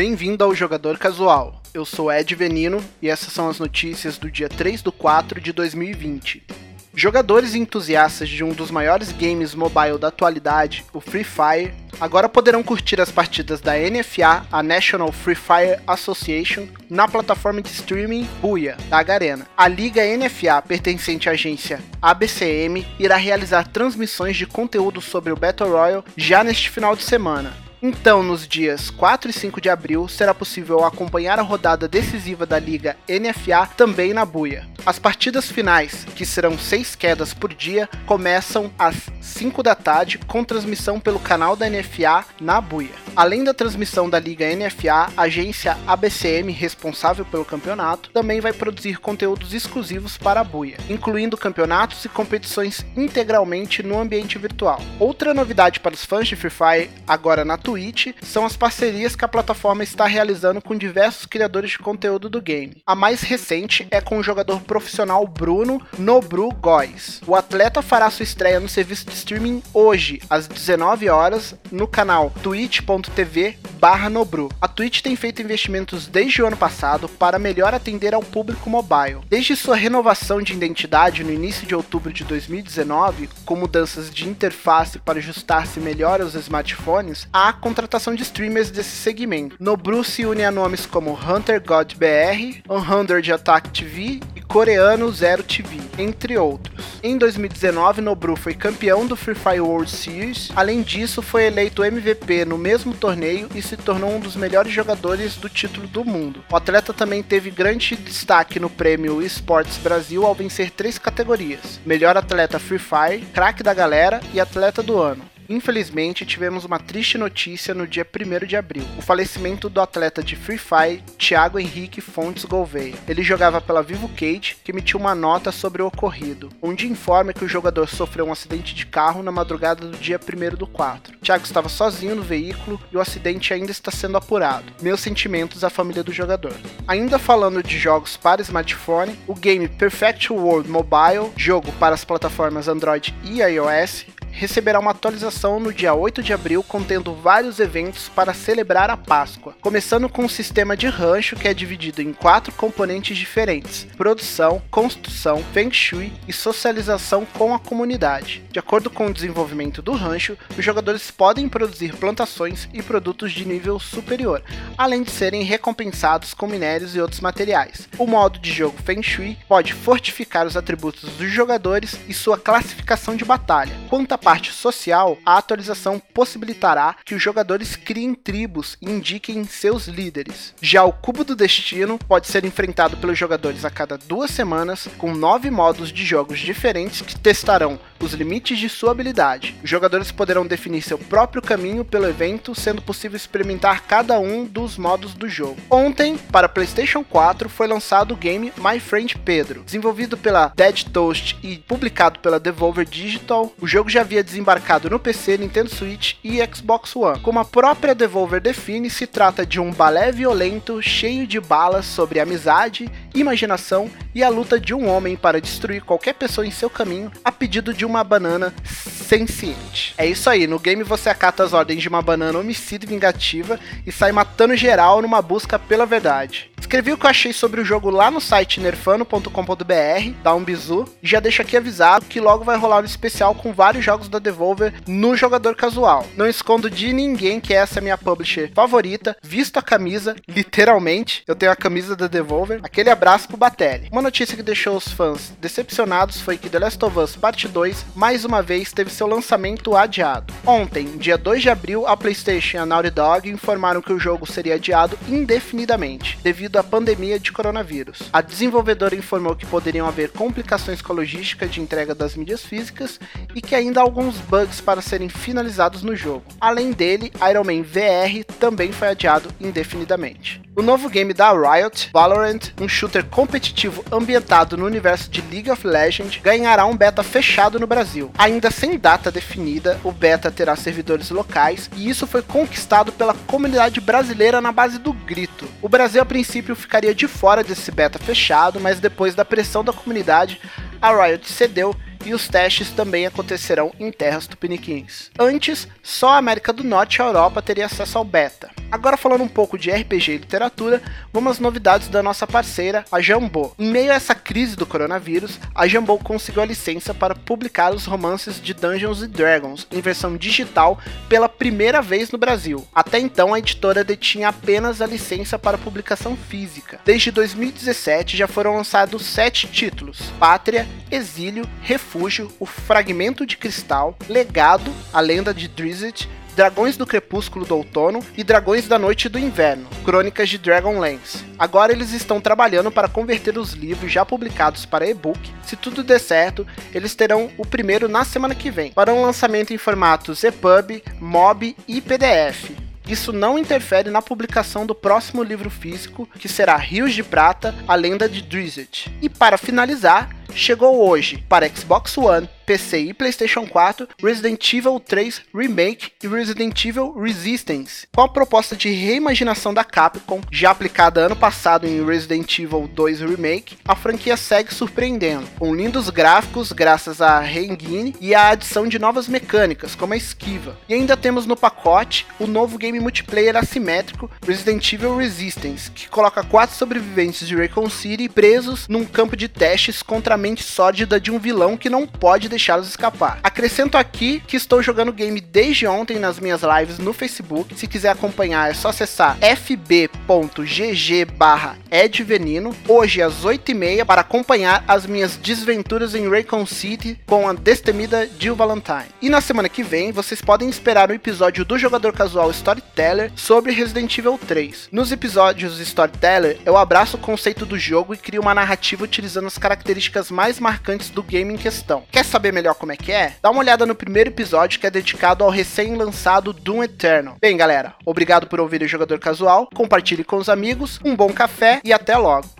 Bem-vindo ao Jogador Casual. Eu sou Ed Venino e essas são as notícias do dia 3 do 4 de 2020. Jogadores entusiastas de um dos maiores games mobile da atualidade, o Free Fire, agora poderão curtir as partidas da NFA, a National Free Fire Association, na plataforma de streaming Buia, da Garena. A liga NFA, pertencente à agência ABCM, irá realizar transmissões de conteúdo sobre o Battle Royale já neste final de semana. Então, nos dias 4 e 5 de abril, será possível acompanhar a rodada decisiva da Liga NFA também na Buia. As partidas finais, que serão seis quedas por dia, começam às 5 da tarde com transmissão pelo canal da NFA na Buia. Além da transmissão da Liga NFA, a agência ABCM, responsável pelo campeonato, também vai produzir conteúdos exclusivos para a Buia, incluindo campeonatos e competições integralmente no ambiente virtual. Outra novidade para os fãs de Free Fire, agora na Twitch, são as parcerias que a plataforma está realizando com diversos criadores de conteúdo do game. A mais recente é com o jogador profissional Bruno Nobru Góes. O atleta fará sua estreia no serviço de streaming hoje, às 19 horas, no canal twitch.tv Nobru. A Twitch tem feito investimentos desde o ano passado para melhor atender ao público mobile. Desde sua renovação de identidade no início de outubro de 2019, com mudanças de interface para ajustar-se melhor aos smartphones, há a contratação de streamers desse segmento. Nobru se une a nomes como Hunter God BR, 100 Attack TV Coreano Zero TV, entre outros. Em 2019, Nobru foi campeão do Free Fire World Series. Além disso, foi eleito MVP no mesmo torneio e se tornou um dos melhores jogadores do título do mundo. O atleta também teve grande destaque no prêmio Esports Brasil ao vencer três categorias: Melhor Atleta Free Fire, Craque da Galera e Atleta do Ano. Infelizmente, tivemos uma triste notícia no dia 1 de abril: o falecimento do atleta de Free Fire Thiago Henrique Fontes Gouveia. Ele jogava pela Vivo Cage, que emitiu uma nota sobre o ocorrido, onde informa que o jogador sofreu um acidente de carro na madrugada do dia 1 do 4. Thiago estava sozinho no veículo e o acidente ainda está sendo apurado. Meus sentimentos à família do jogador. Ainda falando de jogos para smartphone, o game Perfect World Mobile, jogo para as plataformas Android e iOS, receberá uma atualização no dia 8 de abril contendo vários eventos para celebrar a Páscoa, começando com um sistema de rancho que é dividido em quatro componentes diferentes: produção, construção, feng shui e socialização com a comunidade. De acordo com o desenvolvimento do rancho, os jogadores podem produzir plantações e produtos de nível superior, além de serem recompensados com minérios e outros materiais. O modo de jogo Feng Shui pode fortificar os atributos dos jogadores e sua classificação de batalha. Quanto à parte social, a atualização possibilitará que os jogadores criem tribos e indiquem seus líderes. Já o Cubo do Destino pode ser enfrentado pelos jogadores a cada duas semanas, com nove modos de jogos diferentes que testarão os limites de sua habilidade. Os jogadores poderão definir seu próprio caminho pelo evento, sendo possível experimentar cada um dos modos do jogo. Ontem, para PlayStation 4, foi lançado o game My Friend Pedro. Desenvolvido pela Dead Toast e publicado pela Devolver Digital, o jogo já havia desembarcado no PC, Nintendo Switch e Xbox One. Como a própria Devolver define, se trata de um balé violento cheio de balas sobre amizade, imaginação e a luta de um homem para destruir qualquer pessoa em seu caminho a pedido de uma banana senciente. É isso aí, no game você acata as ordens de uma banana homicida e vingativa e sai matando geral numa busca pela verdade. Escrevi o que eu achei sobre o jogo lá no site nerfano.com.br, dá um bizu, e já deixo aqui avisado que logo vai rolar um especial com vários jogos da Devolver no jogador casual. Não escondo de ninguém que essa é a minha publisher favorita, visto a camisa, literalmente, eu tenho a camisa da Devolver. Aquele abraço pro Batelli. Uma notícia que deixou os fãs decepcionados foi que The Last of Us Parte 2 mais uma vez teve seu lançamento adiado. Ontem, dia 2 de abril, a PlayStation e a Naughty Dog informaram que o jogo seria adiado indefinidamente, devido à pandemia de coronavírus. A desenvolvedora informou que poderiam haver complicações com a logística de entrega das mídias físicas e que ainda há alguns bugs para serem finalizados no jogo. Além dele, Iron Man VR também foi adiado indefinidamente. O novo game da Riot, Valorant, um shooter competitivo ambientado no universo de League of Legends, ganhará um beta fechado no Brasil. Ainda sem data definida, o beta terá servidores locais e isso foi conquistado pela comunidade brasileira na base do grito. O Brasil a princípio ficaria de fora desse beta fechado, mas depois da pressão da comunidade, a Riot cedeu e os testes também acontecerão em terras tupiniquins. Antes, só a América do Norte e a Europa teria acesso ao beta. Agora falando um pouco de RPG e literatura, vamos às novidades da nossa parceira, a Jambô. Em meio a essa crise do coronavírus, a Jambô conseguiu a licença para publicar os romances de Dungeons Dragons em versão digital pela primeira vez no Brasil. Até então, a editora detinha apenas a licença para publicação física. Desde 2017 já foram lançados sete títulos: Pátria, Exílio, Refúgio, O Fragmento de Cristal, Legado, A Lenda de Drizzt, Dragões do Crepúsculo do Outono e Dragões da Noite do Inverno, Crônicas de Dragonlance. Agora eles estão trabalhando para converter os livros já publicados para e-book. Se tudo der certo, eles terão o primeiro na semana que vem, para um lançamento em formatos EPUB, MOB e PDF. Isso não interfere na publicação do próximo livro físico, que será Rios de Prata, a Lenda de Drizzt. E para finalizar, chegou hoje para Xbox One, PC e PlayStation 4, Resident Evil 3 Remake e Resident Evil Resistance, com a proposta de reimaginação da Capcom, já aplicada ano passado em Resident Evil 2 Remake, a franquia segue surpreendendo, com lindos gráficos graças a Reengine e a adição de novas mecânicas, como a esquiva. E ainda temos no pacote o novo game multiplayer assimétrico Resident Evil Resistance, que coloca quatro sobreviventes de Raycon City presos num campo de testes contra a mente sórdida de um vilão que não pode deixá-los escapar. Acrescento aqui que estou jogando o game desde ontem nas minhas lives no Facebook. Se quiser acompanhar, é só acessar fb.gg barra edvenino, hoje às 8h30, para acompanhar as minhas desventuras em Raycon City com a destemida Jill Valentine. E na semana que vem, vocês podem esperar um episódio do Jogador Casual Storyteller sobre Resident Evil 3. Nos episódios Storyteller, eu abraço o conceito do jogo e crio uma narrativa utilizando as características mais marcantes do game em questão. Quer saber melhor como é que é, dá uma olhada no primeiro episódio que é dedicado ao recém-lançado Doom Eternal. Bem, galera, obrigado por ouvir o Jogador Casual, compartilhe com os amigos, um bom café e até logo.